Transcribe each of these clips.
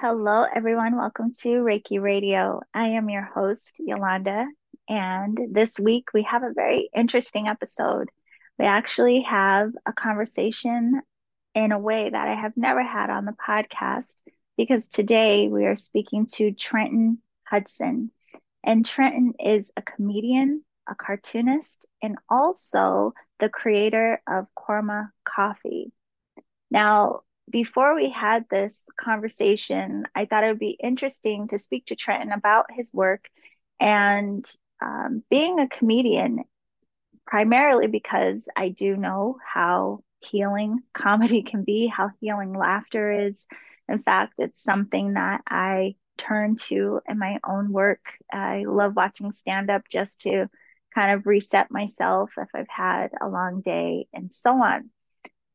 Hello, everyone. Welcome to Reiki Radio. I am your host, Yolanda, and this week we have a very interesting episode. We actually have a conversation in a way that I have never had on the podcast because today we are speaking to Trenton Hudson. And Trenton is a comedian, a cartoonist, and also the creator of Korma Coffee. Now, before we had this conversation, I thought it would be interesting to speak to Trenton about his work and um, being a comedian, primarily because I do know how healing comedy can be, how healing laughter is. In fact, it's something that I turn to in my own work. I love watching stand up just to kind of reset myself if I've had a long day and so on.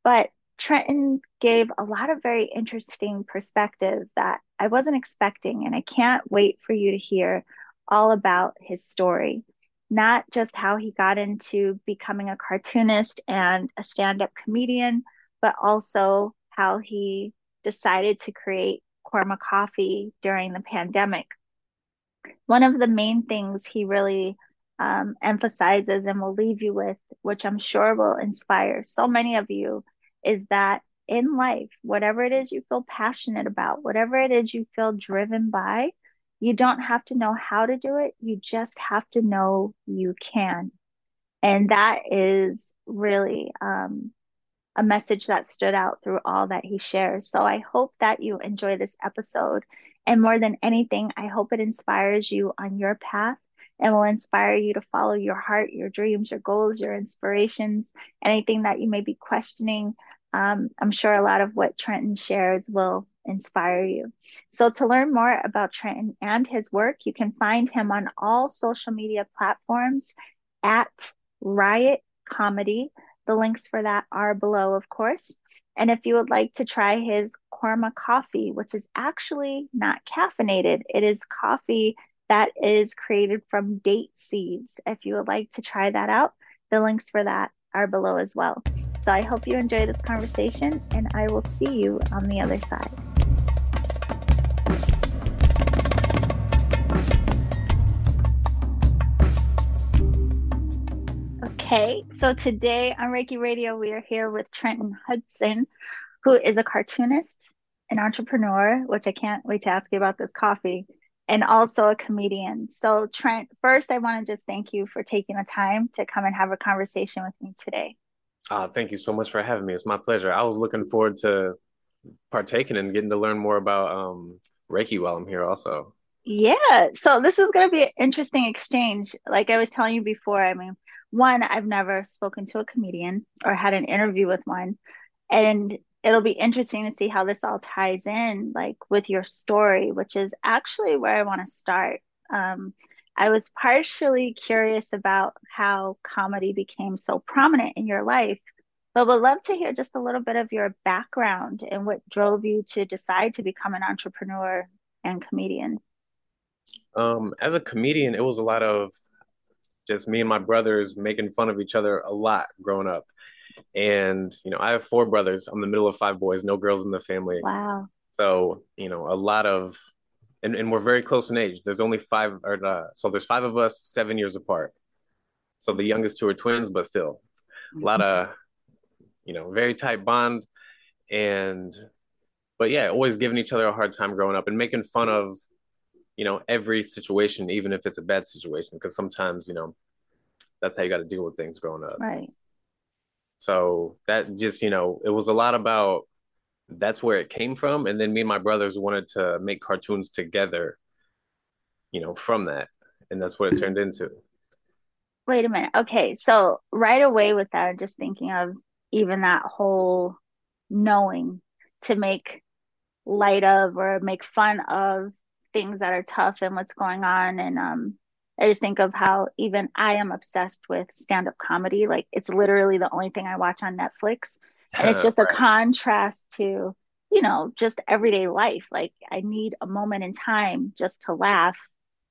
But Trenton gave a lot of very interesting perspective that I wasn't expecting, and I can't wait for you to hear all about his story. Not just how he got into becoming a cartoonist and a stand up comedian, but also how he decided to create Korma Coffee during the pandemic. One of the main things he really um, emphasizes and will leave you with, which I'm sure will inspire so many of you, is that in life, whatever it is you feel passionate about, whatever it is you feel driven by, you don't have to know how to do it. You just have to know you can. And that is really um, a message that stood out through all that he shares. So I hope that you enjoy this episode. And more than anything, I hope it inspires you on your path and will inspire you to follow your heart, your dreams, your goals, your inspirations, anything that you may be questioning. Um, I'm sure a lot of what Trenton shares will inspire you. So, to learn more about Trenton and his work, you can find him on all social media platforms at Riot Comedy. The links for that are below, of course. And if you would like to try his Korma coffee, which is actually not caffeinated, it is coffee that is created from date seeds. If you would like to try that out, the links for that are below as well. So I hope you enjoy this conversation, and I will see you on the other side. Okay, so today on Reiki Radio, we are here with Trenton Hudson, who is a cartoonist, an entrepreneur, which I can't wait to ask you about this coffee, and also a comedian. So, Trent, first, I want to just thank you for taking the time to come and have a conversation with me today. Uh, thank you so much for having me. It's my pleasure. I was looking forward to partaking and getting to learn more about um, Reiki while I'm here, also. Yeah. So, this is going to be an interesting exchange. Like I was telling you before, I mean, one, I've never spoken to a comedian or had an interview with one. And it'll be interesting to see how this all ties in like with your story which is actually where i want to start um, i was partially curious about how comedy became so prominent in your life but would love to hear just a little bit of your background and what drove you to decide to become an entrepreneur and comedian um, as a comedian it was a lot of just me and my brothers making fun of each other a lot growing up and, you know, I have four brothers. I'm the middle of five boys, no girls in the family. Wow. So, you know, a lot of, and, and we're very close in age. There's only five, or uh, so there's five of us, seven years apart. So the youngest two are twins, but still a lot of, you know, very tight bond. And, but yeah, always giving each other a hard time growing up and making fun of, you know, every situation, even if it's a bad situation, because sometimes, you know, that's how you got to deal with things growing up. Right. So that just, you know, it was a lot about that's where it came from. And then me and my brothers wanted to make cartoons together, you know, from that. And that's what it turned into. Wait a minute. Okay. So right away with that, I'm just thinking of even that whole knowing to make light of or make fun of things that are tough and what's going on and um I just think of how even I am obsessed with stand up comedy. Like it's literally the only thing I watch on Netflix. And it's uh, just a contrast to, you know, just everyday life. Like I need a moment in time just to laugh,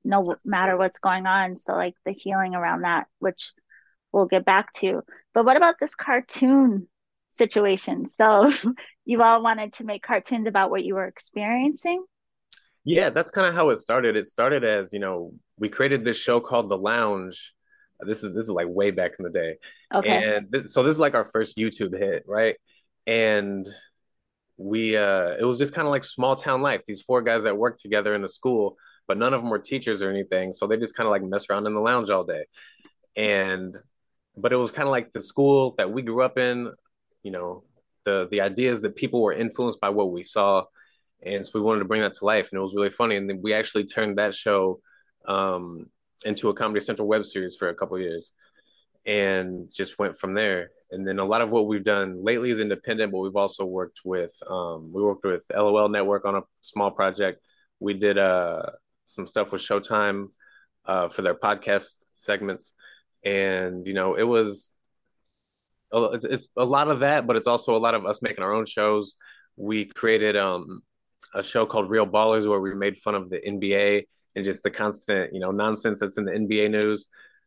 no matter what's going on. So, like the healing around that, which we'll get back to. But what about this cartoon situation? So, you all wanted to make cartoons about what you were experiencing? Yeah, that's kind of how it started. It started as, you know, we created this show called The Lounge. This is this is like way back in the day. Okay. And th- so this is like our first YouTube hit, right? And we uh it was just kind of like small town life. These four guys that worked together in a school, but none of them were teachers or anything. So they just kind of like mess around in the lounge all day. And but it was kind of like the school that we grew up in, you know, the the ideas that people were influenced by what we saw and so we wanted to bring that to life and it was really funny and then we actually turned that show um, into a comedy central web series for a couple years and just went from there. And then a lot of what we've done lately is independent but we've also worked with um, we worked with lol network on a small project. We did uh, some stuff with showtime uh, for their podcast segments. And you know it was it's, it's a lot of that but it's also a lot of us making our own shows. We created um, a show called Real Ballers where we made fun of the NBA and just the constant, you know, nonsense that's in the NBA news.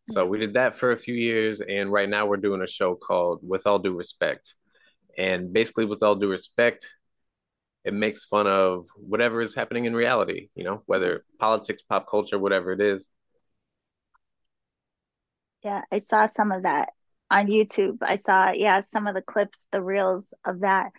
So we did that for a few years, and right now we're doing a show called With All Due Respect. And basically, with all due respect, it makes fun of whatever is happening in reality, you know, whether politics, pop culture, whatever it is. Yeah, I saw some of that on YouTube. I saw, yeah, some of the clips, the reels of that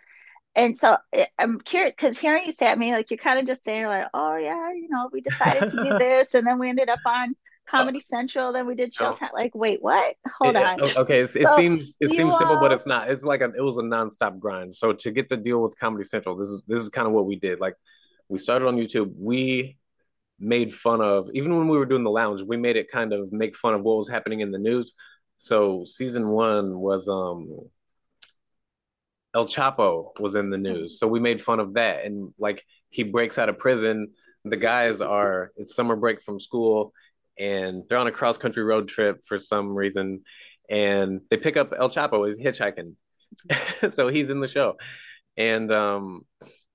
and so eh, I'm curious because hearing you say, I mean, like you're kind of just saying, like, oh yeah, you know, we decided to do this, and then we ended up on Comedy Central, then we did Showtime. Oh. Like, wait, what? Hold it, on. Okay, it, it so seems it seems simple, but it's not. It's like a, it was a nonstop grind. So to get the deal with Comedy Central, this is this is kind of what we did. Like, we started on YouTube. We made fun of even when we were doing the lounge. We made it kind of make fun of what was happening in the news. So season one was um El Chapo was in the news. So we made fun of that. And like he breaks out of prison. The guys are, it's summer break from school and they're on a cross country road trip for some reason. And they pick up El Chapo as hitchhiking. so he's in the show. And um,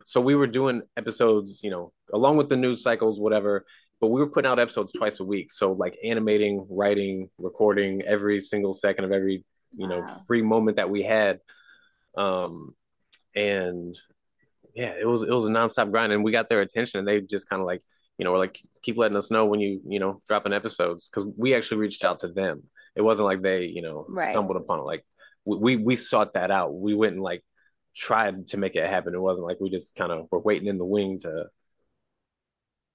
so we were doing episodes, you know, along with the news cycles, whatever. But we were putting out episodes twice a week. So like animating, writing, recording every single second of every, you know, wow. free moment that we had um, and yeah, it was it was a nonstop grind, and we got their attention, and they just kind of like you know were like keep letting us know when you you know dropping episodes because we actually reached out to them. It wasn't like they you know right. stumbled upon it. Like we we sought that out. We went and like tried to make it happen. It wasn't like we just kind of were waiting in the wing to.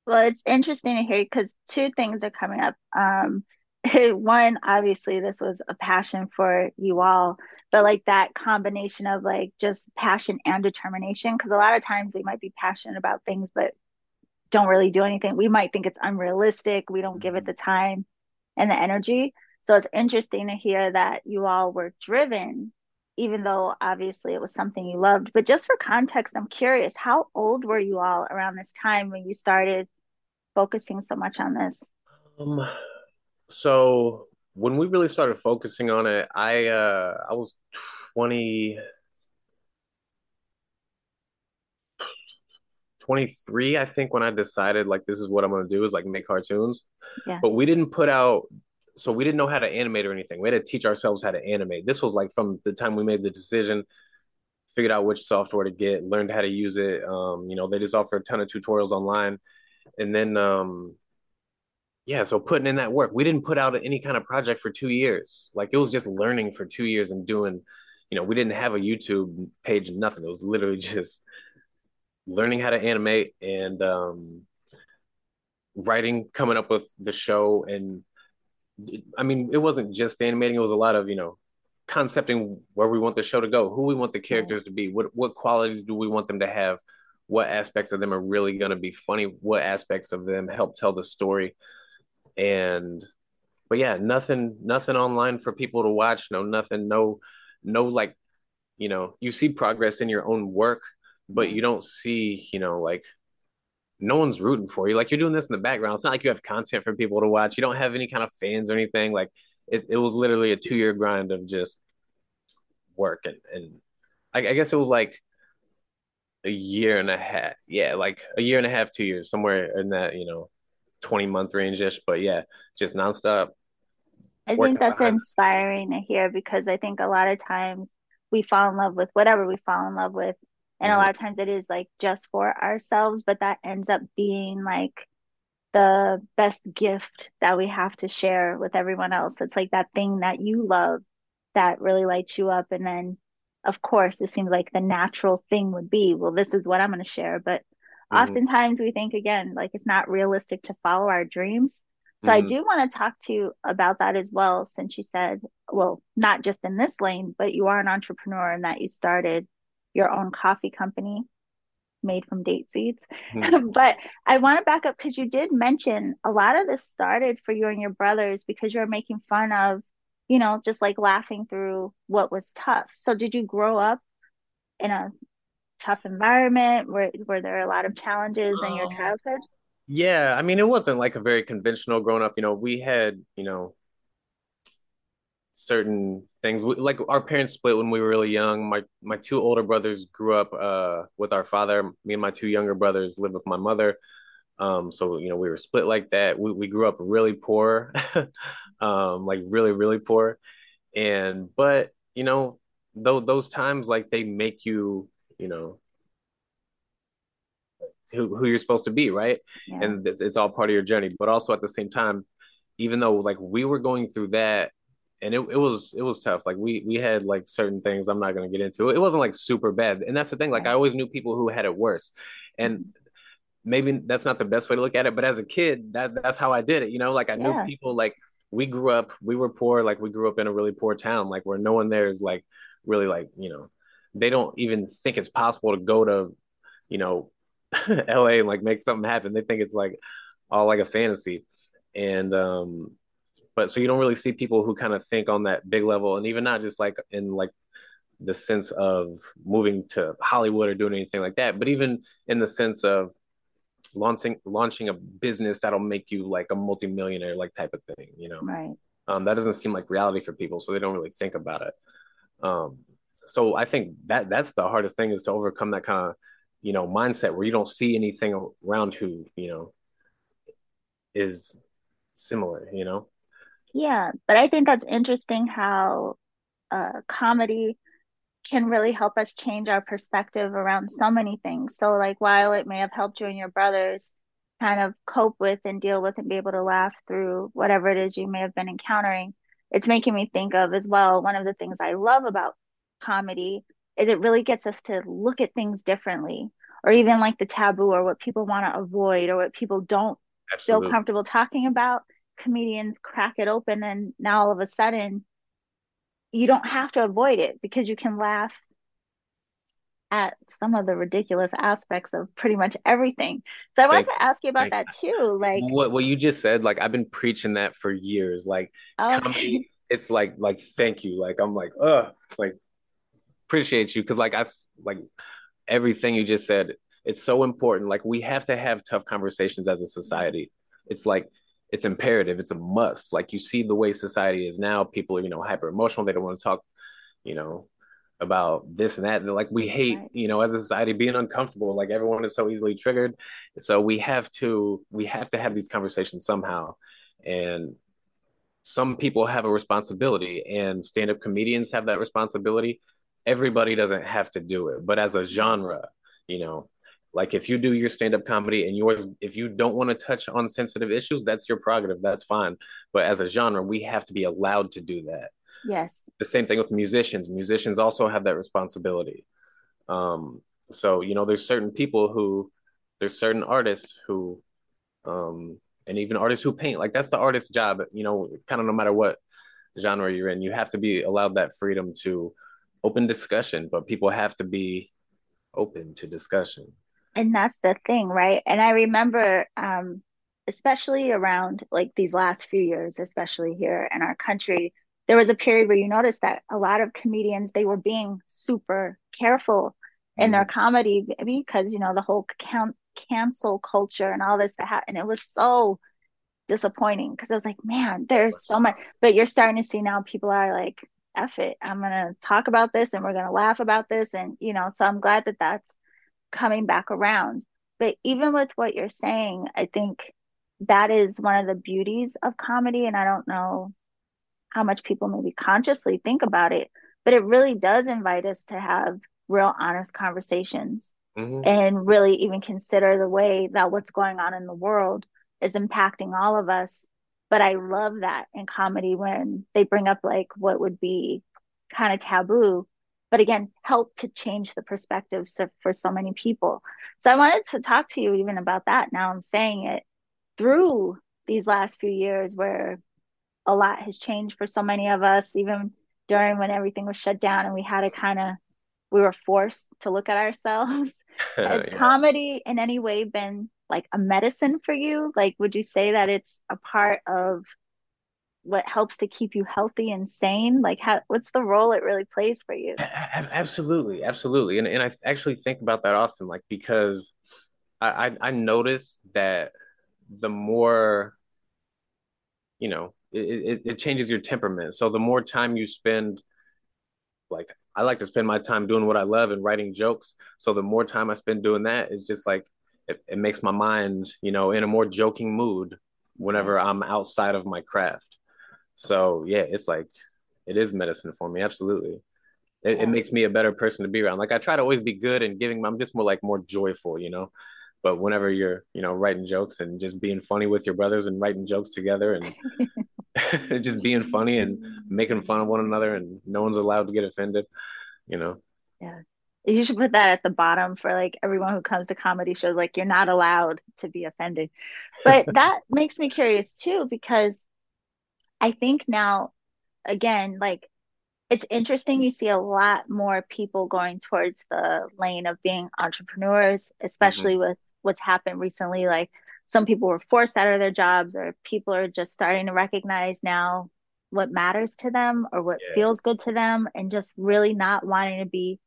Well, it's interesting to hear because two things are coming up. Um, one, obviously, this was a passion for you all, but like that combination of like just passion and determination because a lot of times we might be passionate about things but don't really do anything. We might think it's unrealistic. We don't give it mm-hmm. the time and the energy. So it's interesting to hear that you all were driven even though obviously it was something you loved. But just for context i'm curious how old were you all around this time when you started focusing so much on this? Um so when we really started focusing on it, I uh I was 20 23 I think when I decided like this is what I'm going to do is like make cartoons. Yeah. But we didn't put out so we didn't know how to animate or anything. We had to teach ourselves how to animate. This was like from the time we made the decision, figured out which software to get, learned how to use it. Um, you know, they just offer a ton of tutorials online. And then um yeah, so putting in that work. We didn't put out any kind of project for two years. Like it was just learning for two years and doing, you know, we didn't have a YouTube page, nothing. It was literally just learning how to animate and um, writing, coming up with the show. And I mean, it wasn't just animating, it was a lot of, you know, concepting where we want the show to go, who we want the characters to be, what what qualities do we want them to have, what aspects of them are really going to be funny, what aspects of them help tell the story and but yeah nothing nothing online for people to watch no nothing no no like you know you see progress in your own work but you don't see you know like no one's rooting for you. Like you're doing this in the background. It's not like you have content for people to watch. You don't have any kind of fans or anything. Like it, it was literally a two year grind of just work and, and I, I guess it was like a year and a half yeah like a year and a half two years somewhere in that you know 20 month range ish. But yeah, just nonstop. I think that's inspiring to hear because I think a lot of times we fall in love with whatever we fall in love with And mm-hmm. a lot of times it is like just for ourselves, but that ends up being like the best gift that we have to share with everyone else. It's like that thing that you love that really lights you up. And then, of course, it seems like the natural thing would be, well, this is what I'm going to share. But mm-hmm. oftentimes we think, again, like it's not realistic to follow our dreams. So mm-hmm. I do want to talk to you about that as well, since you said, well, not just in this lane, but you are an entrepreneur and that you started your own coffee company made from date seeds. Mm-hmm. but I want to back up because you did mention a lot of this started for you and your brothers because you're making fun of, you know, just like laughing through what was tough. So did you grow up in a tough environment? Were were there a lot of challenges in your um, childhood? Yeah, I mean, it wasn't like a very conventional growing up. You know, we had, you know, certain things like our parents split when we were really young my my two older brothers grew up uh with our father me and my two younger brothers lived with my mother um so you know we were split like that we, we grew up really poor um like really really poor and but you know though those times like they make you you know who, who you're supposed to be right? Yeah. and it's, it's all part of your journey. But also at the same time even though like we were going through that and it, it was it was tough. Like we we had like certain things i'm not going to get into. It wasn't like super bad. And that's the thing like i always knew people who had it worse. And mm-hmm. maybe that's not the best way to look at it but as a kid that that's how i did it you know? Like i knew people like we grew up we were poor like we grew up in a really poor town like where no one there is like really like you know they don't even think it's possible to go to you know la and like make something happen they think it's like all like a fantasy and um but so you don't really see people who kind of think on that big level and even not just like in like the sense of moving to Hollywood or doing anything like that, but even in the sense of launching launching a business that'll make you like a multimillionaire like type of thing, you know. Right. Um, that doesn't seem like reality for people, so they don't really think about it. Um, so I think that that's the hardest thing is to overcome that kind of you know mindset where you don't see anything around who you know is similar, you know. Yeah, but I think that's interesting how uh, comedy can really help us change our perspective around so many things. So, like, while it may have helped you and your brothers kind of cope with and deal with and be able to laugh through whatever it is you may have been encountering, it's making me think of as well. One of the things I love about comedy is it really gets us to look at things differently, or even like the taboo or what people want to avoid or what people don't Absolutely. feel comfortable talking about comedians crack it open and now all of a sudden you don't have to avoid it because you can laugh at some of the ridiculous aspects of pretty much everything. So I wanted to ask you about that too. Like what what you just said, like I've been preaching that for years. Like okay. comedy, it's like like thank you. Like I'm like, uh like appreciate you because like I like everything you just said, it's so important. Like we have to have tough conversations as a society. It's like it's imperative. It's a must. Like you see the way society is now people are you know hyper emotional they don't want to talk you know about this and that. And like we hate you know as a society being uncomfortable. Like everyone is so easily triggered. So we have to we have to have these conversations somehow. And some people have a responsibility and stand-up comedians have that responsibility everybody doesn't have to do it but as a genre you know like if you do your stand-up comedy and yours, if you don't want to touch on sensitive issues, that's your prerogative. That's fine. But as a genre, we have to be allowed to do that. Yes. The same thing with musicians. Musicians also have that responsibility. Um, so you know, there's certain people who, there's certain artists who, um, and even artists who paint. Like that's the artist's job. You know, kind of no matter what genre you're in, you have to be allowed that freedom to open discussion. But people have to be open to discussion and that's the thing right and i remember um especially around like these last few years especially here in our country there was a period where you noticed that a lot of comedians they were being super careful in mm-hmm. their comedy because you know the whole can- cancel culture and all this that ha- and it was so disappointing because I was like, man, there's so much. But you're starting to see now people are like, F it, I'm gonna talk about this and we're gonna laugh about this, and you know, so I'm glad that that's coming back around. But even with what you're saying, I think that is one of the beauties of comedy. And I don't know how much people maybe consciously think about it, but it really does invite us to have real honest conversations hmm and really even consider the way that what's going on in the world is impacting all of us. But I love that in comedy when they bring up like what would be kind of taboo, but again, help to change the perspectives of, for so many people. So I wanted to talk to you even about that. Now I'm saying it through these last few years where a lot has changed for so many of us, even during when everything was shut down and we had to kind of we were forced to look at ourselves. Has Yeah. comedy in any way been like a medicine for you? Like, would you say that it's a part of what helps to keep you healthy and sane? Like, how, what's the role it really plays for you? Absolutely, absolutely. And and I actually think about that often, like because I I, I notice that the more, you know, it, it, it changes your temperament. So the more time you spend, like I like to spend my time doing what I love and writing jokes. So the more time I spend doing that, it's just like it, it makes my mind, you know, in a more joking mood whenever I'm outside of my craft. So yeah, it's like it is medicine for me, absolutely. it, it makes me a better person to be around. Like I try to always be good and giving. I'm just more like more joyful, you know. But whenever you're, you know, writing jokes and just being funny with your brothers and writing jokes together and just being funny and making fun of one another and no one's allowed to get offended, you know. Yeah. You should put that at the bottom for like everyone who comes to comedy shows, like you're not allowed to be offended. But that makes me curious too, because I think now, again, like it's interesting. You see a lot more people going towards the lane of being entrepreneurs, especially hmm with what's happened recently. Like some people were forced out of their jobs, or people are just starting to recognize now what matters to them or what Yeah, feels good to them, and just really not wanting to be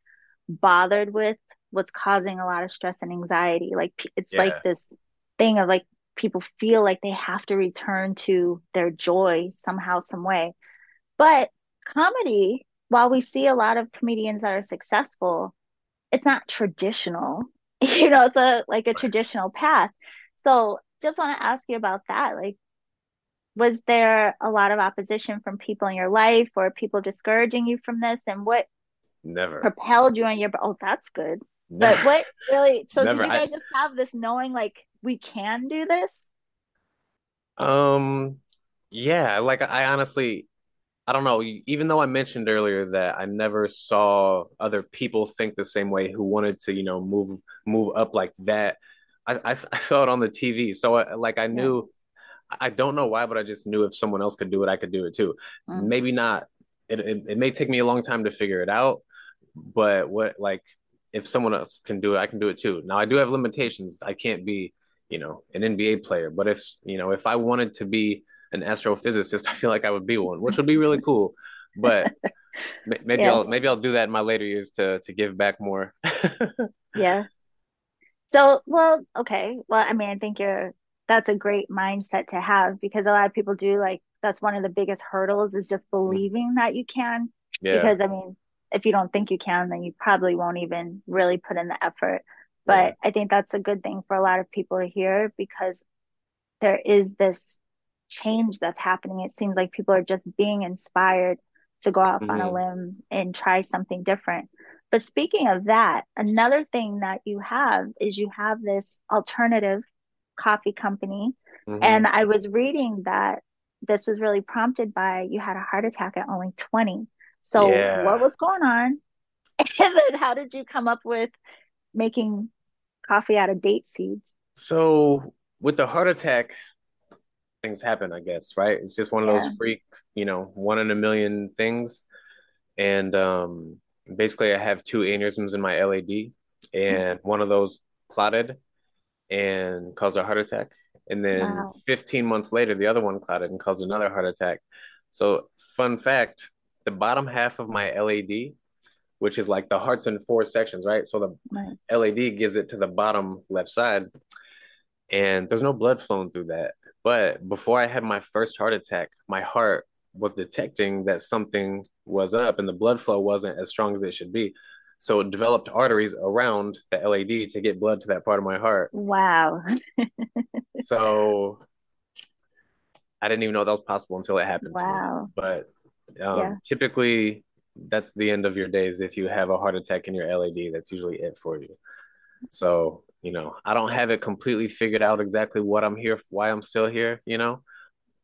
bothered with what's causing a lot of stress and anxiety. Like it's like this thing of like people feel like they have to return to their joy somehow, some way. But comedy, while we see a lot of comedians that are successful, it's not traditional. You know, it's a like a traditional path. So just want to ask you about that. Like, was there a lot of opposition from people in your life or people discouraging you from this? And what Never, propelled you on your, oh, that's good. But what really, so did never. you I guys just have this knowing like we can do this? um, yeah. Like I honestly, I don't know. Even though I mentioned earlier that I never saw other people think the same way who wanted to, you know, move move up like that. I, I, I saw it on the TV, so I, like I Yeah. knew. I don't know why, but I just knew if someone else could do it, I could do it too. Mm, Maybe not. It, it it may take me a long time to figure it out, but what like if someone else can do it, I can do it too. Now I do have limitations. I can't be, you know, an NBA player, but if you know, if I wanted to be an astrophysicist, I feel like I would be one, which would be really cool. But maybe yeah. I'll maybe I'll do that in my later years to to give back more. Yeah. So, well, okay. Well, I mean, I think you're that's a great mindset to have because a lot of people do like that's one of the biggest hurdles is just mm. believing that you can. yeah, Because I mean, if you don't think you can, then you probably won't even really put in the effort. yeah. But I think that's a good thing for a lot of people to hear because there is this change that's happening. It seems like people are just being inspired to go off on a hmm limb and try something different. But speaking of that, another thing that you have is you have this alternative coffee company. hmm And I was reading that this was really prompted by you had a heart attack at only 20. So, what was going on? And then, how did you come up with making coffee out of date seeds? So with the heart attack, things happen, I guess, right? It's just one of those Yeah. freak, you know, one in a million things. And um, basically, I have two aneurysms in my LAD, and one of those clotted and caused a heart attack. And then Wow. 15 months later, the other one clotted and caused another heart attack. So, fun fact the bottom half of my LAD, which is like the heart's in four sections, right? So the Right. LAD gives it to the bottom left side, and there's no blood flowing through that. But before I had my first heart attack, my heart was detecting that something was up and the blood flow wasn't as strong as it should be. So it developed arteries around the LAD to get blood to that part of my heart. Wow. So I didn't even know that was possible until it happened to me. Wow. But Yeah. um, typically, that's the end of your days if you have a heart attack in your LAD. That's usually it for you. So, you know, I don't have it completely figured out exactly what I'm here, why I'm still here, you know,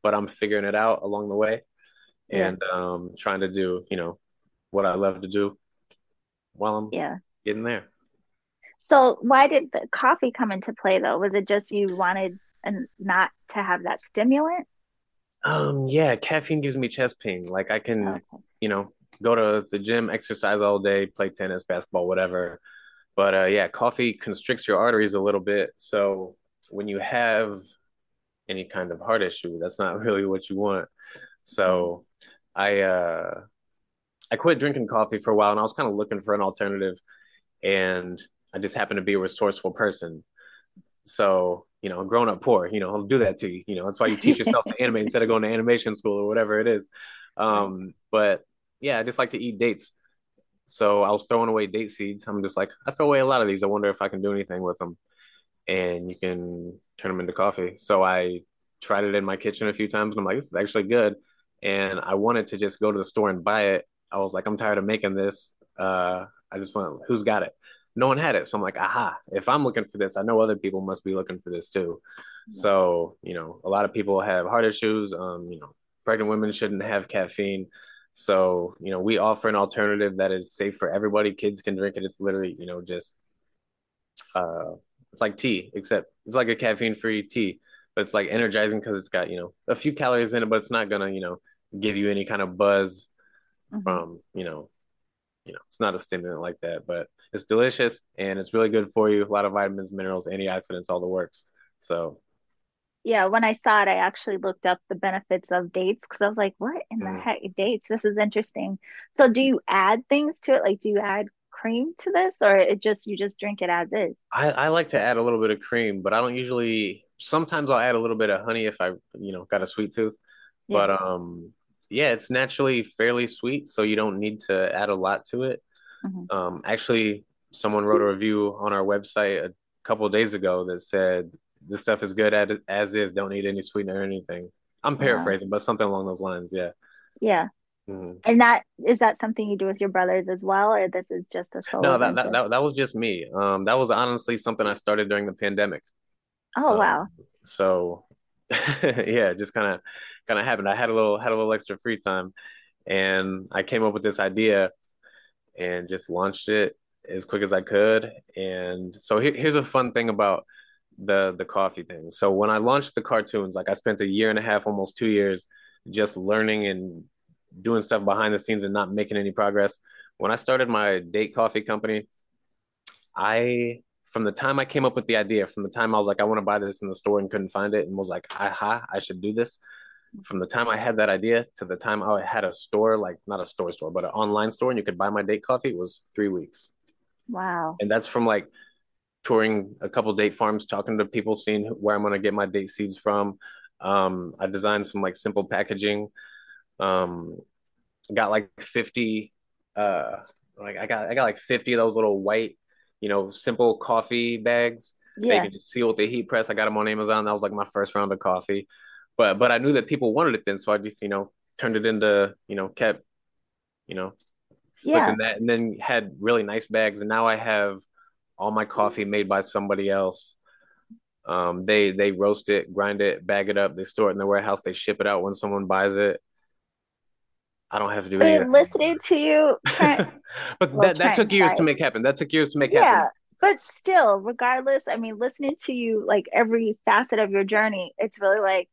but I'm figuring it out along the way Yeah. and um, trying to do, you know, what I love to do while I'm Yeah. getting there. So why did the coffee come into play though? Was it just you wanted and not to have that stimulant? Um, yeah, caffeine gives me chest pain. Like I can, Okay. you know, go to the gym, exercise all day, play tennis, basketball, whatever. But uh, yeah, coffee constricts your arteries a little bit. So when you have any kind of heart issue, that's not really what you want. So I uh I quit drinking coffee for a while and I was kind of looking for an alternative and I just happened to be a resourceful person. So, you know, growing up poor, you know, I'll do that to you. You know, that's why you teach yourself to animate instead of going to animation school or whatever it is. Um, but yeah, I just like to eat dates. So I was throwing away date seeds. I'm just like, I throw away a lot of these. I wonder if I can do anything with them. And you can turn them into coffee. So I tried it in my kitchen a few times and I'm like, this is actually good. And I wanted to just go to the store and buy it. I was like, I'm tired of making this. Uh, I just want, who's got it? No one had it. So I'm like, aha, if I'm looking for this, I know other people must be looking for this too. Yeah. So, you know, a lot of people have heart issues. Um, you know, pregnant women shouldn't have caffeine. So, you know, we offer an alternative that is safe for everybody. Kids can drink it. It's literally, you know, just uh it's like tea, except it's like a caffeine-free tea, but it's like energizing because it's got, you know, a few calories in it, but it's not gonna, you know, give you any kind of buzz hmm from, you know, you know, it's not a stimulant like that, but it's delicious and it's really good for you. A lot of vitamins, minerals, antioxidants, all the works. So, Yeah, when I saw it, I actually looked up the benefits of dates because I was like, what in the mm. heck, dates? This is interesting. So do you add things to it? Like, do you add cream to this or it just you just drink it as is? I, I like to add a little bit of cream, but I don't usually. Sometimes I'll add a little bit of honey if I, you know, got a sweet tooth. Yeah. But um, yeah, it's naturally fairly sweet, so you don't need to add a lot to it. Hmm Um, actually, someone wrote a review on our website a couple of days ago that said this stuff is good as, as is. Don't need any sweetener or anything. I'm paraphrasing, but something along those lines. Yeah. Yeah. Mhm. And that is that something you do with your brothers as well, or this is just a No, solo that, that that that was just me. Um, that was honestly something I started during the pandemic. Oh, Um, wow. so yeah, just kind of kind of happened. I had a little had a little extra free time, and I came up with this idea and just launched it as quick as I could. And so here, here's a fun thing about the the coffee thing. So when I launched the cartoons, like I spent a year and a half, almost two years, just learning and doing stuff behind the scenes and not making any progress. When I started my date coffee company, I from the time I came up with the idea, from the time I was like, I want to buy this in the store and couldn't find it, and was like, aha, I should do this. From the time I had that idea to the time I had a store, like not a store store, but an online store, and you could buy my date coffee, it was three weeks. Wow. And that's from like touring a couple date farms, talking to people, seeing where I'm gonna get my date seeds from. Um, I designed some like simple packaging. Um, got like 50 uh like I got I got like 50 of those little white, you know, simple coffee bags Yeah. can just seal with the heat press. I got them on Amazon. That was like my first round of coffee. But but I knew that people wanted it then, so I just, you know, turned it into, you know, kept, you know, Yeah. that and then had really nice bags. And now I have all my coffee made by somebody else. Um, they they roast it, grind it, bag it up, they store it in the warehouse, they ship it out when someone buys it. I don't have to do I any mean, listening to you, but well, that that took years to make happen. That took years to make happen. Yeah, but still, regardless, I mean, listening to you, like every facet of your journey, it's really like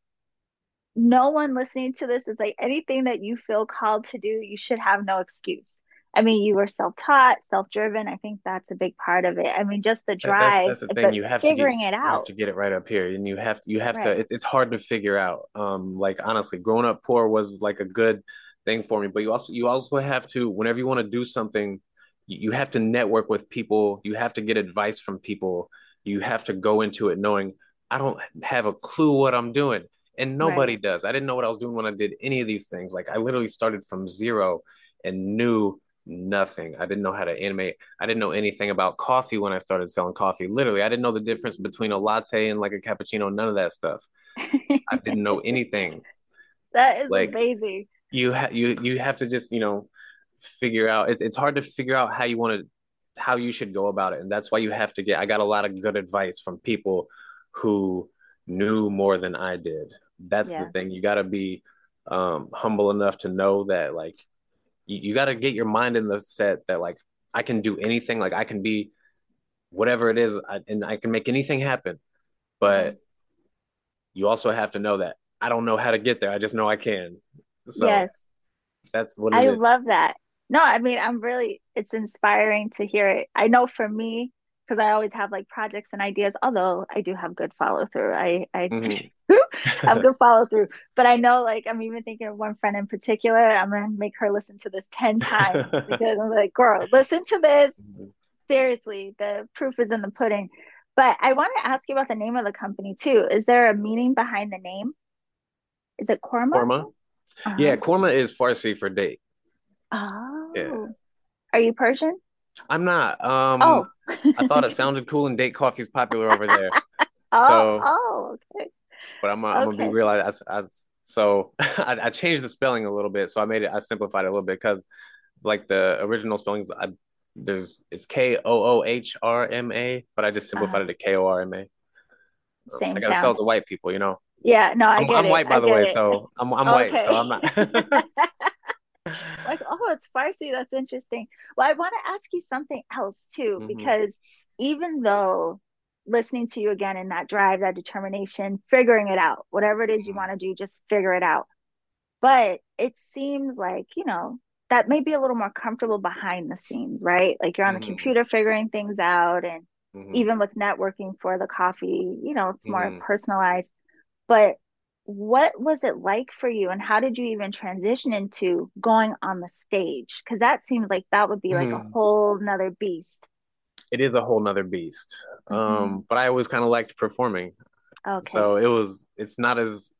no one listening to this is like anything that you feel called to do, you should have no excuse. I mean, you were self-taught, self-driven. I think that's a big part of it. I mean, just the That, that's drive, that's the thing. You have to get figuring it you have out. to get it right up here, and you have to you have to. Right, It's it's hard to figure out. Um, like honestly, growing up poor was like a good thing for me. But you also you also have to whenever you want to do something, you have to network with people. You have to get advice from people. You have to go into it knowing I don't have a clue what I'm doing, and right, nobody does. I didn't know what I was doing when I did any of these things. Like I literally started from zero and knew nothing. I didn't know how to animate. I didn't know anything about coffee when I started selling coffee. Literally, I didn't know the difference between a latte and like a cappuccino, none of that stuff. I didn't know anything. That is Like amazing. you ha- you you have to just, you know, figure out it's it's hard to figure out how you want to how you should go about it and that's why you have to get I got a lot of good advice from people who knew more than I did. That's yeah. the thing. You got to be um, humble enough to know that like you, you got to get your mind in the set that like I can do anything. Like I can be whatever it is, I, and I can make anything happen. But mm-hmm. you also have to know that I don't know how to get there. I just know I can. So yes, that's what I is. love that. No, I mean I'm really. It's inspiring to hear it. I know for me, because I always have like projects and ideas. Although I do have good follow through. I I mm-hmm. have good follow through. But I know like I'm even thinking of one friend in particular. I'm gonna make her listen to this ten times because I'm like, girl, listen to this. Mm-hmm. Seriously, the proof is in the pudding. But I want to ask you about the name of the company too. Is there a meaning behind the name? Is it Korma? Korma. Uh-huh. Yeah, Korma is Farsi for date. Oh. Yeah. Are you Persian? I'm not. Um, oh. I thought it sounded cool, and date coffee is popular over there. oh, so, oh, okay. But I'm, I'm gonna be real. I, I, so I, I, changed the spelling a little bit. So I made it. I simplified it a little bit because, like the original spellings, I, there's it's K O O H R M A, but I just simplified uh-huh. it to K O R M A. Same. I gotta sound. sell to white people, you know. Yeah, no, I I'm, get I'm it. white, by the way, it. so I'm I'm okay. white, so I'm not. Like, oh, it's Farsi. That's interesting. Well, I want to ask you something else too, mm-hmm. because even though listening to you again in that drive, that determination, figuring it out, whatever it is you mm-hmm. want to do, just figure it out. But it seems like, you know, that may be a little more comfortable behind the scenes, right? Like you're on mm-hmm. the computer figuring things out and mm-hmm. even with networking for the coffee, you know, it's more mm-hmm. personalized. But what was it like for you and how did you even transition into going on the stage? Because that seems like that would be like mm. a hmm. whole nother beast. It is a whole nother beast. Mm-hmm. um but i always kind of liked performing. Okay. So it was it's not as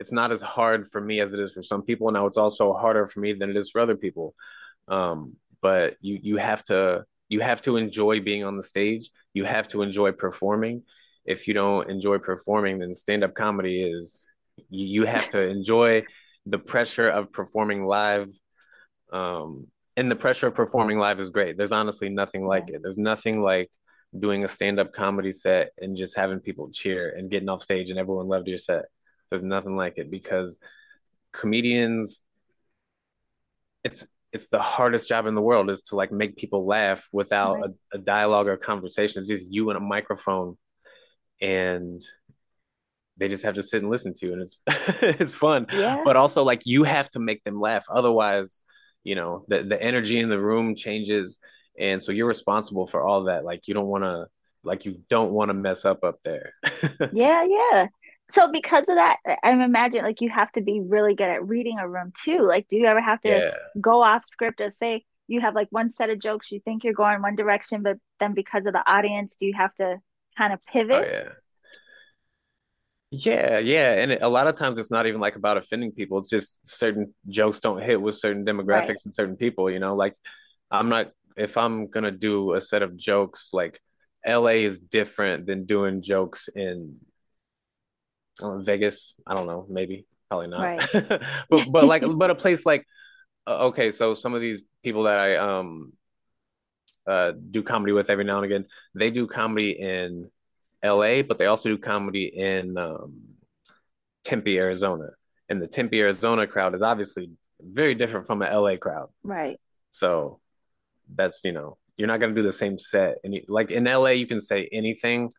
it's not as hard for me as it is for some people. Now it's also harder for me than it is for other people. Um but you you have to you have to enjoy being on the stage. You have to enjoy performing. If you don't enjoy performing then stand-up comedy is you, have to enjoy the pressure of performing live. Um, and the pressure of performing live is great. There's honestly nothing like it. There's nothing like doing a stand-up comedy set and just having people cheer and getting off stage and everyone loved your set. There's nothing like it because comedians it's it's the hardest job in the world is to like make people laugh without right. a, a, dialogue or conversation. It's just you and a microphone and they just have to sit and listen to and it's it's fun. Yeah. but also like you have to make them laugh. Otherwise you know the the energy in the room changes and so you're responsible for all that. Like you don't want to like you don't want to mess up up there. Yeah yeah. So because of that i'm imagining like you have to be really good at reading a room too. Like do you ever have to yeah. go off script or say you have like one set of jokes you think you're going one direction but then because of the audience do you have to kind of pivot? Oh, yeah yeah, yeah, and a lot of times it's not even like about offending people. It's just certain jokes don't hit with certain demographics right. and certain people. You know, like I'm not if I'm gonna do a set of jokes like LA is different than doing jokes in know, Vegas. I don't know, maybe, probably not. Right. but but like but a place like uh, okay, so some of these people that I um uh do comedy with every now and again, they do comedy in LA, but they also do comedy in um, Tempe, Arizona. And the Tempe, Arizona crowd is obviously very different from an LA crowd. Right. So that's, you know, you're not going to do the same set. And you, like in LA, you can say anything,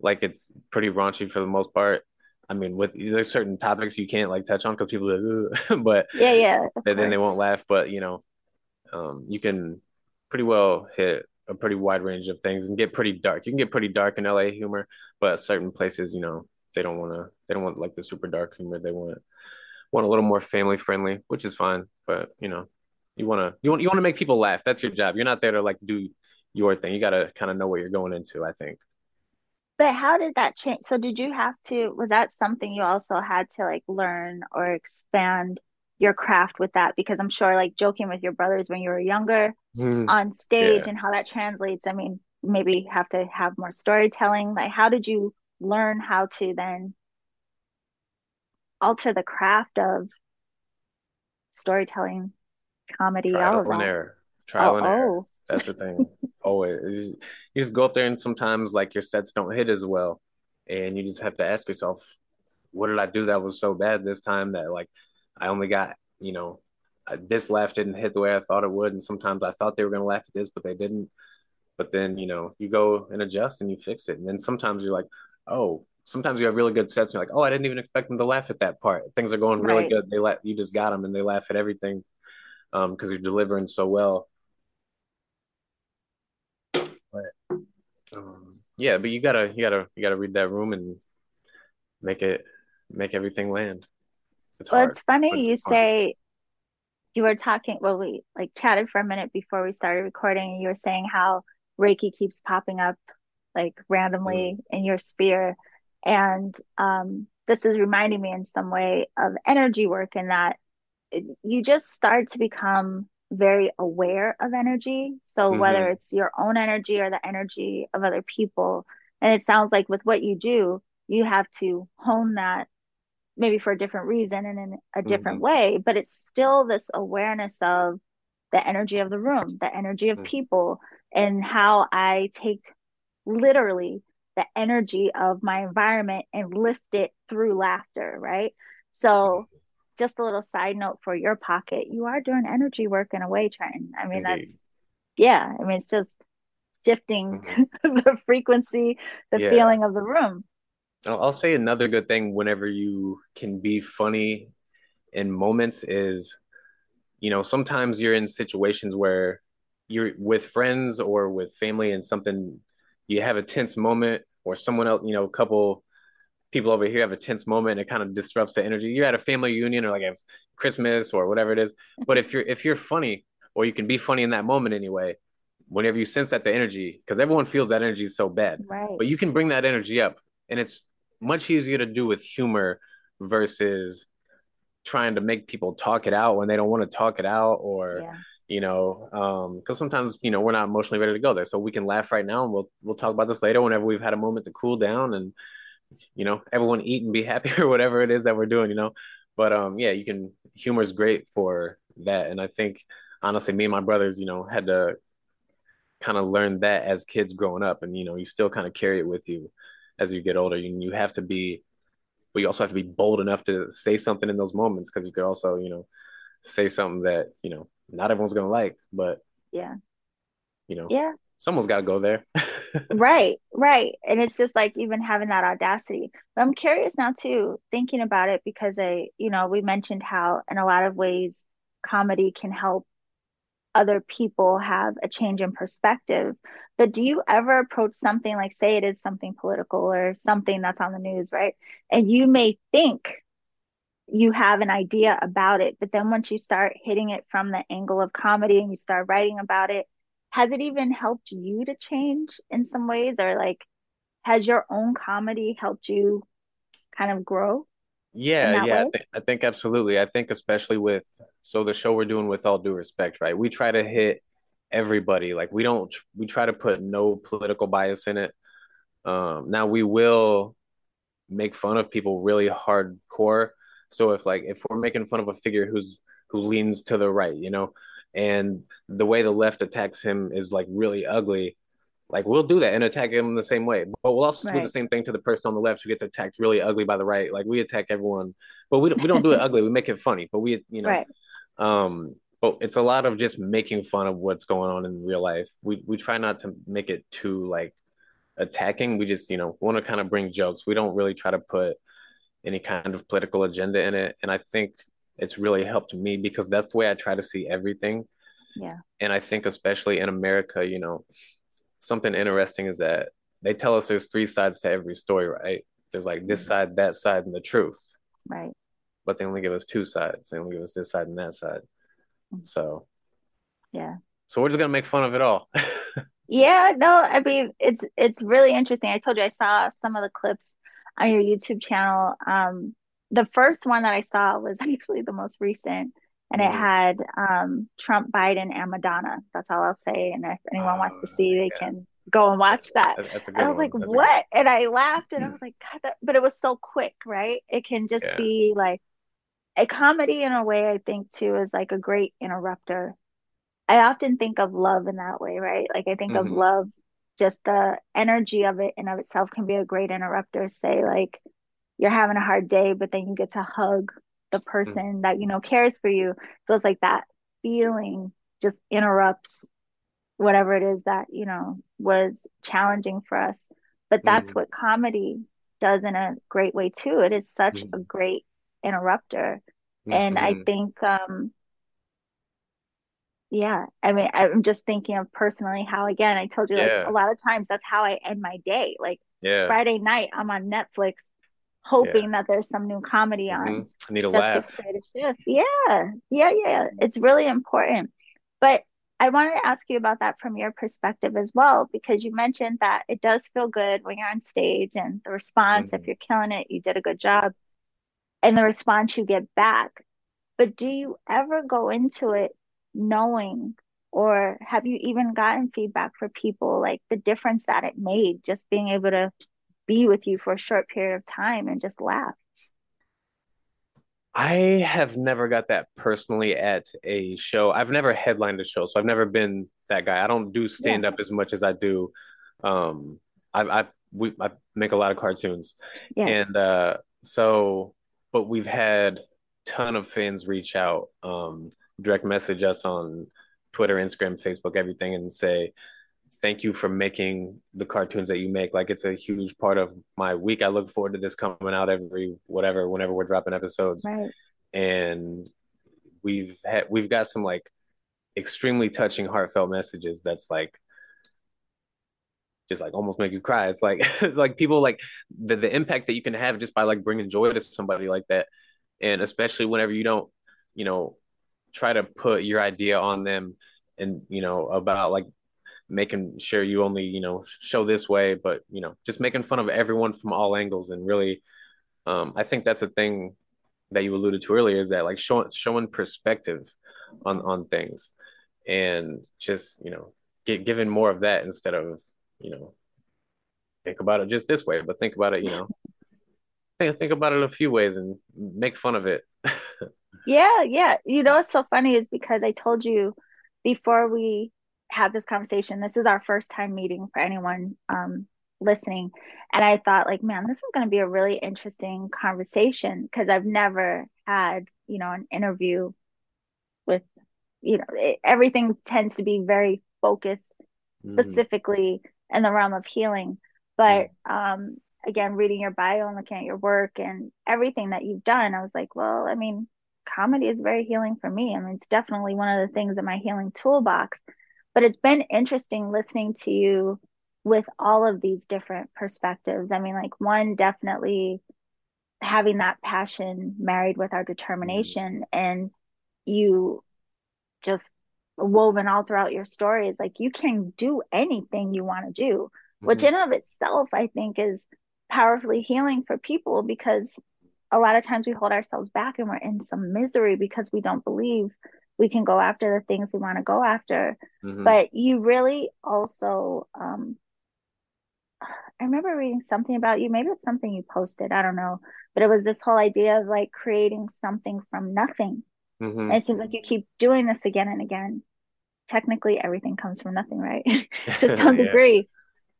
like it's pretty raunchy for the most part. I mean, with there's certain topics you can't like touch on because people are like, but yeah, yeah, And then they won't laugh. But you know, um, you can pretty well hit a pretty wide range of things and get pretty dark. You can get pretty dark in LA humor, but certain places, you know, they don't want to. They don't want like the super dark humor. They want want a little more family friendly, which is fine. But you know, you want to you want you want to make people laugh. That's your job. You're not there to like do your thing. You got to kind of know what you're going into. I think. But how did that change? So did you have to? Was that something you also had to like learn or expand your craft with that because I'm sure like joking with your brothers when you were younger mm, on stage yeah. and how that translates. I mean, maybe have to have more storytelling. Like, how did you learn how to then alter the craft of storytelling comedy, trial all of and that. error. Trial Oh, and error. oh, That's the thing. Always. You just, you just go up there and sometimes like your sets don't hit as well. And you just have to ask yourself, what did I do that was so bad this time that like I only got, you know, uh, this laugh didn't hit the way I thought it would. And sometimes I thought they were going to laugh at this, but they didn't. But then, you know, you go and adjust and you fix it. And then sometimes you're like, oh, sometimes you have really good sets. And you're like, oh, I didn't even expect them to laugh at that part. Things are going really right. good. They let you just got them and they laugh at everything um because you're delivering so well. But um, yeah, but you gotta you gotta you gotta read that room and make it make everything land. It's Well, hard, it's funny it's you fun. say you were talking, well, we like chatted for a minute before we started recording, and you were saying how Reiki keeps popping up like Mm, randomly in your sphere. And um, this is reminding me in some way of energy work in that it, you just start to become very aware of energy. So whether hmm it's your own energy or the energy of other people, and it sounds like with what you do, you have to hone that maybe for a different reason and in a different hmm way, but it's still this awareness of the energy of the room, the energy of people, and how I take literally the energy of my environment and lift it through laughter, right? So, just a little side note for your pocket, you are doing energy work in a way, Trenton. I mean, that's, yeah, I mean, it's just shifting hmm the frequency, the Yeah. feeling of the room. I'll, I'll say another good thing whenever you can be funny in moments is, you know, sometimes you're in situations where you're with friends or with family and something, you have a tense moment or someone else, you know, a couple people over here have a tense moment and it kind of disrupts the energy. You're at a family reunion or like a Christmas or whatever it is. But if you're if you're funny or you can be funny in that moment anyway, whenever you sense that the energy, because everyone feels that energy is so bad, Right. but you can bring that energy up, and it's much easier to do with humor versus trying to make people talk it out when they don't want to talk it out or Yeah. you know um because sometimes you know we're not emotionally ready to go there so we can laugh right now and we'll we'll talk about this later whenever we've had a moment to cool down and you know, everyone eat and be happy or whatever it is that we're doing, you know. But um, yeah, you can humor is great for that. And I think honestly, me and my brothers, you know, had to kind of learn that as kids growing up. And you know, you still kind of carry it with you as you get older. You you have to be, but you also have to be bold enough to say something in those moments because you could also, you know, say something that, you know, not everyone's gonna like, but Yeah. you know, Yeah. someone's gotta go there. Right, right. And it's just like even having that audacity. But I'm curious now too, thinking about it because I, you know, we mentioned how in a lot of ways comedy can help other people have a change in perspective. But do you ever approach something like, say it is something political or something that's on the news, right? And you may think you have an idea about it. But then once you start hitting it from the angle of comedy and you start writing about it, has it even helped you to change in some ways? Or like, has your own comedy helped you kind of grow Yeah, yeah, I think I think absolutely. I think especially with so the show we're doing with all due respect, right? We try to hit everybody. Like we don't we try to put no political bias in it. Um now we will make fun of people really hardcore. So if like if we're making fun of a figure who's who leans to the right, you know, and the way the left attacks him is like really ugly, like we'll do that and attack him the same way. But we'll also do the same thing to the person on the left who gets attacked really ugly by the right. Like we attack everyone, but we don't, we don't do it ugly. We make it funny. But we, you know, Right. um, but it's a lot of just making fun of what's going on in real life. We we try not to make it too like attacking. We just, you know, want to kind of bring jokes. We don't really try to put any kind of political agenda in it. And I think it's really helped me because that's the way I try to see everything. Yeah. And I think especially in America, you know, something interesting is that they tell us there's three sides to every story, right? There's like this Mhm. side, that side, and the truth. Right. But they only give us two sides. They only give us this side and that side. Mhm. So, Yeah. so we're just gonna make fun of it all. Yeah, no, I mean it's it's really interesting. I told you I saw some of the clips on your YouTube channel. Um, the first one that I saw was actually the most recent, and it mm. had um Trump, Biden, and Madonna. That's all I'll say. And if anyone wants uh, to see, they yeah, can go and watch that. that's a And I was like. That's a good what? And I laughed and I was like, God, that... but it was so quick, right? It can just yeah. be like a comedy in a way I think too is like a great interrupter. I often think of love in that way, right? Like I think mm-hmm. of love, just the energy of it in of itself can be a great interrupter. Say like you're having a hard day, but then you get to hug the mm-hmm. person mm-hmm. that you know cares for you. So it's like that feeling just interrupts whatever it is that you know was challenging for us. But that's mm-hmm. what comedy does in a great way too. It is such mm-hmm. a great interrupter. And I mm-hmm. think um yeah, I mean, I'm just thinking of personally how, again, I told you, yeah. like, a lot of times that's how I end my day. Like, yeah. Friday night, I'm on Netflix hoping yeah. that there's some new comedy on. Mm-hmm. I need a laugh. A shift. Yeah, yeah, yeah. It's really important. But I wanted to ask you about that from your perspective as well, because you mentioned that it does feel good when you're on stage and the response, mm-hmm. if you're killing it, you did a good job, and the response you get back. But do you ever go into it knowing, or have you even gotten feedback for people like the difference that it made just being able to be with you for a short period of time and just laugh? I have never got that personally at a show. I've never headlined a show, so I've never been that guy. I don't do stand up yeah. as much as I do. Um, I, I we I make a lot of cartoons, yeah. and uh, so but we've had ton of fans reach out, um, direct message us on Twitter, Instagram, Facebook, everything, and say thank you for making the cartoons that you make. Like it's a huge part of my week. I look forward to this coming out every whatever, whenever we're dropping episodes. Right. And we've had we've got some like extremely touching, heartfelt messages that's like just like almost make you cry. It's like like people like the the impact that you can have just by like bringing joy to somebody like that, and especially whenever you don't, you know, try to put your idea on them and you know about like making sure you only you know show this way but you know just making fun of everyone from all angles. And really um, i think that's a thing that you alluded to earlier is that like showing showing perspective on on things and just you know get given more of that instead of you know think about it just this way but think about it you know think, think about it a few ways and make fun of it. Yeah yeah. You know what's so funny is because i told you before we had this conversation. This is our first time meeting for anyone um, listening. And I thought, like, man, this is going to be a really interesting conversation because I've never had, you know, an interview with, you know, it, everything tends to be very focused mm-hmm. specifically mm-hmm. in the realm of healing. But um, again, reading your bio and looking at your work and everything that you've done, I was like, well, I mean, comedy is very healing for me. I mean, it's definitely one of the things in my healing toolbox but it's been interesting listening to you with all of these different perspectives. I mean, like one definitely having that passion married with our determination and you just woven all throughout your stories like you can do anything you want to do mm-hmm. which in of itself i think is powerfully healing for people because a lot of times we hold ourselves back and we're in some misery because we don't believe we can go after the things we want to go after. Mm-hmm. But you really also, um, I remember reading something about you. Maybe it's something you posted. I don't know. But it was this whole idea of like creating something from nothing. Mm-hmm. And it seems like you keep doing this again and again. Technically, everything comes from nothing, right? to some yeah. degree.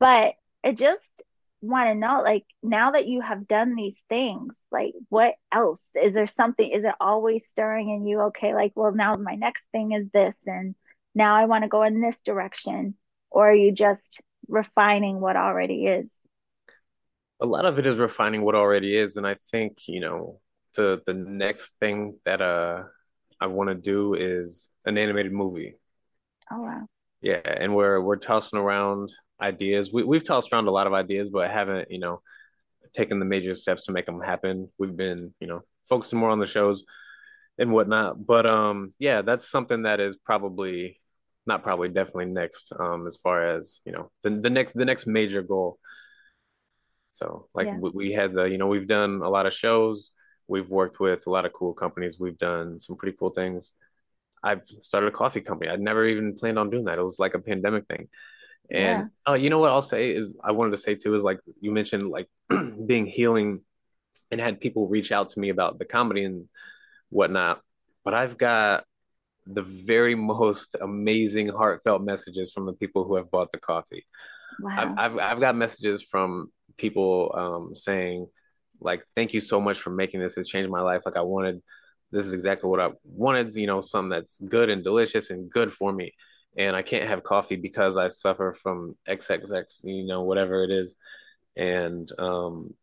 But it just want to know like now that you have done these things like what else? Is there something is it always stirring in you? Okay like well now my next thing is this and now i want to go in this direction. Or are you just refining what already is? A lot of it is refining what already is and i think you know the the next thing that uh i want to do is an animated movie. Oh wow. Yeah and we're we're tossing around ideas. We we've tossed around a lot of ideas, but haven't you know taken the major steps to make them happen. We've been you know focusing more on the shows and whatnot. But um, yeah, that's something that is probably not probably definitely next um as far as you know the the next the next major goal. So like yeah. we, we had the you know we've done a lot of shows. We've worked with a lot of cool companies. We've done some pretty cool things. I've started a coffee company. I'd never even planned on doing that. It was like a pandemic thing. And yeah. uh, you know what I'll say is I wanted to say too is like you mentioned like being healing and had people reach out to me about the comedy and whatnot. But I've got the very most amazing, heartfelt messages from the people who have bought the coffee. Wow. I've, I've, I've got messages from people um, saying, like, thank you so much for making this. It's changed my life. Like, I wanted, this is exactly what I wanted, you know, something that's good and delicious and good for me. And I can't have coffee because I suffer from XXX, you know, whatever it is. And, um,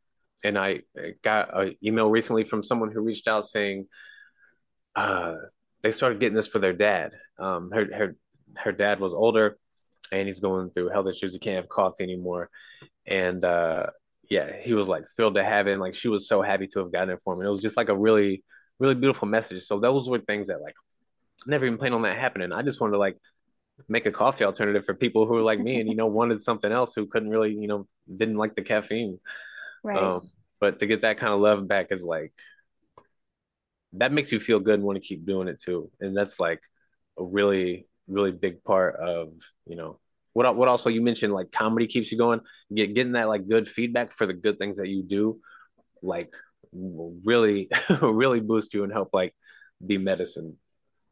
and I got an email recently from someone who reached out saying, uh, they started getting this for their dad. Um, her her her dad was older, and he's going through health issues. He can't have coffee anymore, and uh, yeah, he was like thrilled to have it. And, like she was so happy to have gotten it for him. And it was just like a really really beautiful message. So those were things that like never even planned on that happening. I just wanted to like make a coffee alternative for people who are like me and you know wanted something else who couldn't really you know didn't like the caffeine. Right. Um, but to get that kind of love back is like that makes you feel good and want to keep doing it too. And that's like a really, really big part of, you know, what what also you mentioned like comedy keeps you going. Get getting that like good feedback for the good things that you do, like really, really boost you and help like be medicine.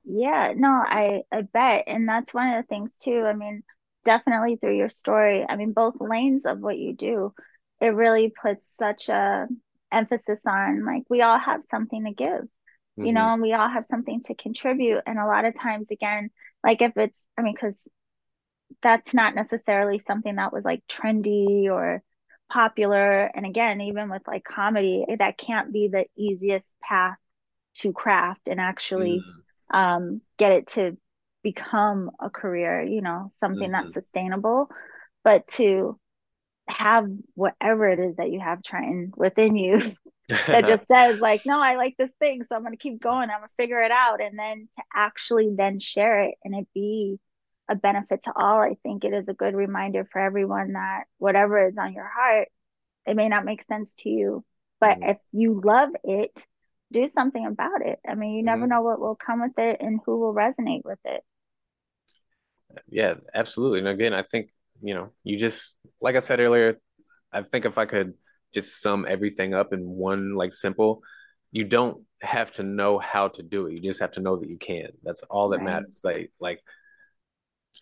Yeah, no, I I bet. And that's one of the things too. I mean, definitely through your story. I mean, both lanes of what you do, it really puts such a emphasis on like we all have something to give mm-hmm. you know, and we all have something to contribute. And a lot of times, again, like if it's, I mean, because that's not necessarily something that was like trendy or popular. And again, even with like comedy, that can't be the easiest path to craft and actually mm-hmm. Um, get it to become a career, you know, something mm-hmm. that's sustainable. But to have whatever it is that you have trying within you that just says like no i like this thing so i'm going to keep going i'm going to figure it out and then to actually then share it and it be a benefit to all i think it is a good reminder for everyone that whatever is on your heart it may not make sense to you but mm-hmm. if you love it do something about it. I mean you never mm-hmm. know what will come with it and who will resonate with it. Yeah absolutely. And again i think you know you just like i said earlier i think if i could just sum everything up in one like simple you don't have to know how to do it. You just have to know that you can. That's all that right. matters. Like like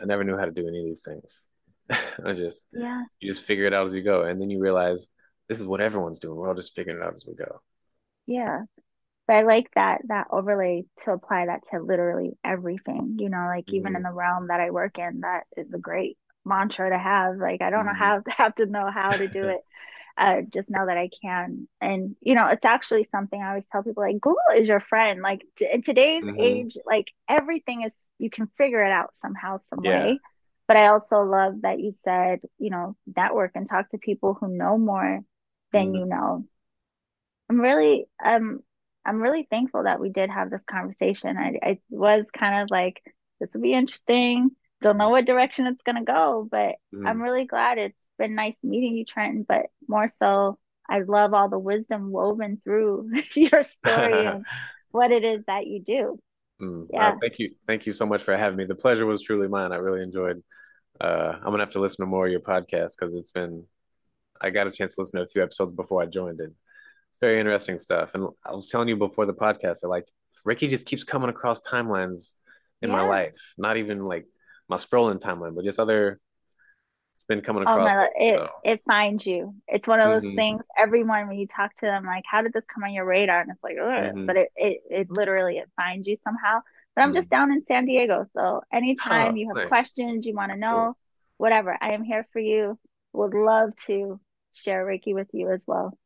i never knew how to do any of these things. I just yeah. you just figure it out as you go. And then you realize this is what everyone's doing. We're all just figuring it out as we go. Yeah but i like that that overlay to apply that to literally everything you know like mm-hmm. even in mm-hmm. the realm that i work in that is a great mantra to have like i don't mm-hmm. know how to have to know how to do it uh, just know that I can. And, you know, it's actually something I always tell people like, Google is your friend. Like t- in today's mm-hmm. age, like everything is, you can figure it out somehow, some yeah. way. But I also love that you said, you know, network and talk to people who know more than mm-hmm. you know. I'm really, um, I'm really thankful that we did have this conversation. I, I was kind of like, this will be interesting. Don't know what direction it's gonna go, but mm-hmm. I'm really glad it's been nice meeting you, Trenton, but more so, I love all the wisdom woven through your story and what it is that you do. Mm, yeah. Uh, thank you. Thank you so much for having me. The pleasure was truly mine. I really enjoyed. Uh, I'm gonna have to listen to more of your podcast because it's been. I got a chance to listen to a few episodes before I joined it. Very interesting stuff. And I was telling you before the podcast that like Reiki just keeps coming across timelines in yeah. my life. Not even like my scrolling timeline, but just other It's been coming across. Oh, no, it, so. it finds you. It's one of those mm-hmm. things. Everyone, when you talk to them, like, how did this come on your radar? And it's like, mm-hmm. but it, it, it literally it finds you somehow. But I'm mm-hmm. just down in San Diego, so anytime oh, you have nice. questions, you want to know, cool. whatever, I am here for you. Would love to share Reiki with you as well.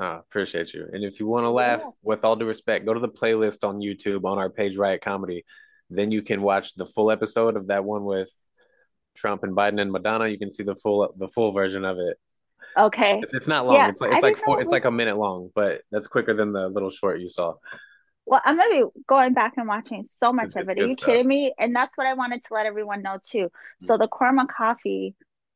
Ah, appreciate you. And if you want to laugh, yeah. with all due respect, go to the playlist on YouTube on our page Riot Comedy. Then you can watch the full episode of that one with Trump and Biden and Madonna, you can see the full the full version of it. Okay. It's, it's not long. Yeah, it's like it's like four, it's like a minute long, but that's quicker than the little short you saw. Well, I'm gonna be going back and watching so much it's, of it. Are you stuff. kidding me? And that's what I wanted to let everyone know too. So the Korma coffee,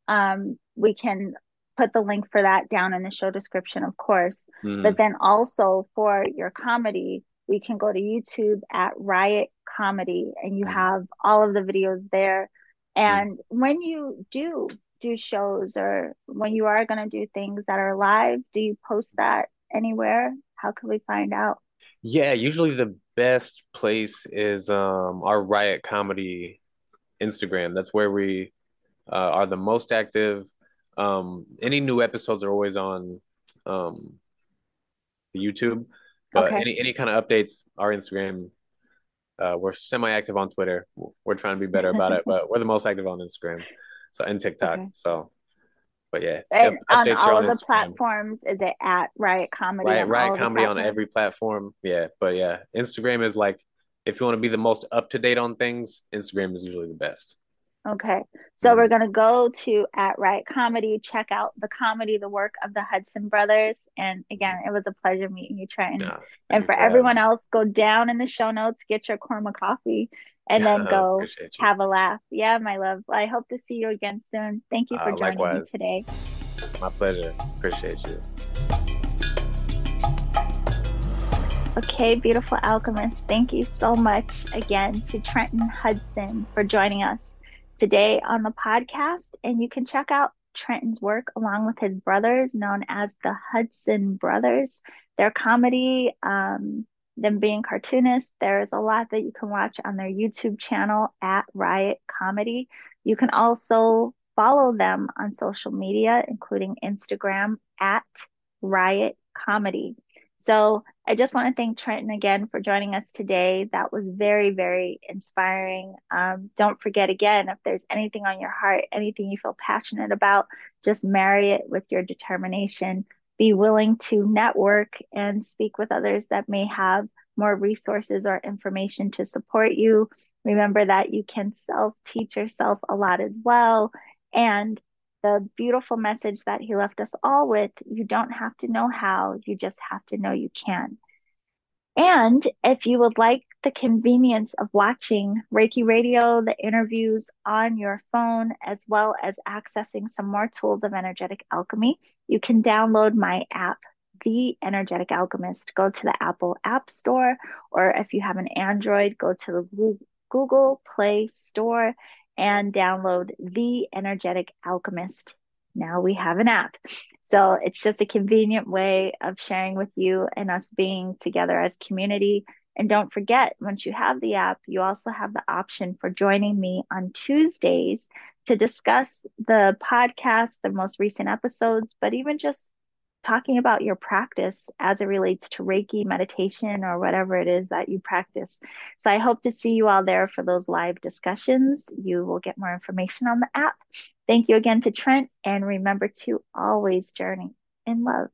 um, we can put the link for that down in the show description, of course. Mm-hmm. But then also for your comedy, we can go to YouTube at Riot Comedy, and you mm-hmm. have all of the videos there. And mm-hmm. when you do do shows or when you are going to do things that are live, do you post that anywhere? How can we find out? Yeah, usually the best place is um our Riot Comedy Instagram. That's where we uh, are the most active. Um, any new episodes are always on um the YouTube, but Okay. any any kind of updates, our Instagram. Uh, we're semi-active on Twitter. We're trying to be better about it, but we're the most active on Instagram, so and TikTok. Okay. So, but yeah, And on all on of the Instagram. platforms, is it at Riot Comedy Riot Riot Comedy on every platform. Yeah, but yeah, Instagram is like if you want to be the most up to date on things, Instagram is usually the best. Okay. So we're Mhm. going to go to at Riot Comedy, check out the comedy, the work of the Hudson brothers. And again, it was a pleasure meeting you, Trenton. Thank And for everyone else, go down in the show notes, get your Korma coffee, and then go have a laugh. Yeah, my love. I hope to see you again soon. Thank you for Uh, joining me today. My pleasure. Appreciate you. Okay, beautiful alchemist. Thank you so much again to Trenton Hudson for joining us today on the podcast. And you can check out Trenton's work along with his brothers, known as the Hudson Brothers. Their comedy, um, them being cartoonists, there is a lot that you can watch on their YouTube channel at Riot Comedy. You can also follow them on social media, including Instagram at Riot Comedy. So I just want to thank Trenton again for joining us today. That was very, very inspiring. Um, don't forget again, if there's anything on your heart, anything you feel passionate about, just marry it with your determination. Be willing to network and speak with others that may have more resources or information to support you. Remember that you can self teach yourself a lot as well. And the beautiful message that he left us all with you don't have to know how, you just have to know you can. And if you would like the convenience of watching Reiki Radio, the interviews on your phone, as well as accessing some more tools of energetic alchemy, you can download my app, The Energetic Alchemist. Go to the Apple App Store, or if you have an Android, go to the Google Play Store and download The Energetic Alchemist. Now we have an app. So it's just a convenient way of sharing with you and us being together as community. And don't forget, once you have the app, you also have the option for joining me on Tuesdays to discuss the podcast, the most recent episodes, but even just talking about your practice as it relates to Reiki, meditation, or whatever it is that you practice. So I hope to see you all there for those live discussions. You will get more information on the app. Thank you again to Trent, and remember to always journey in love.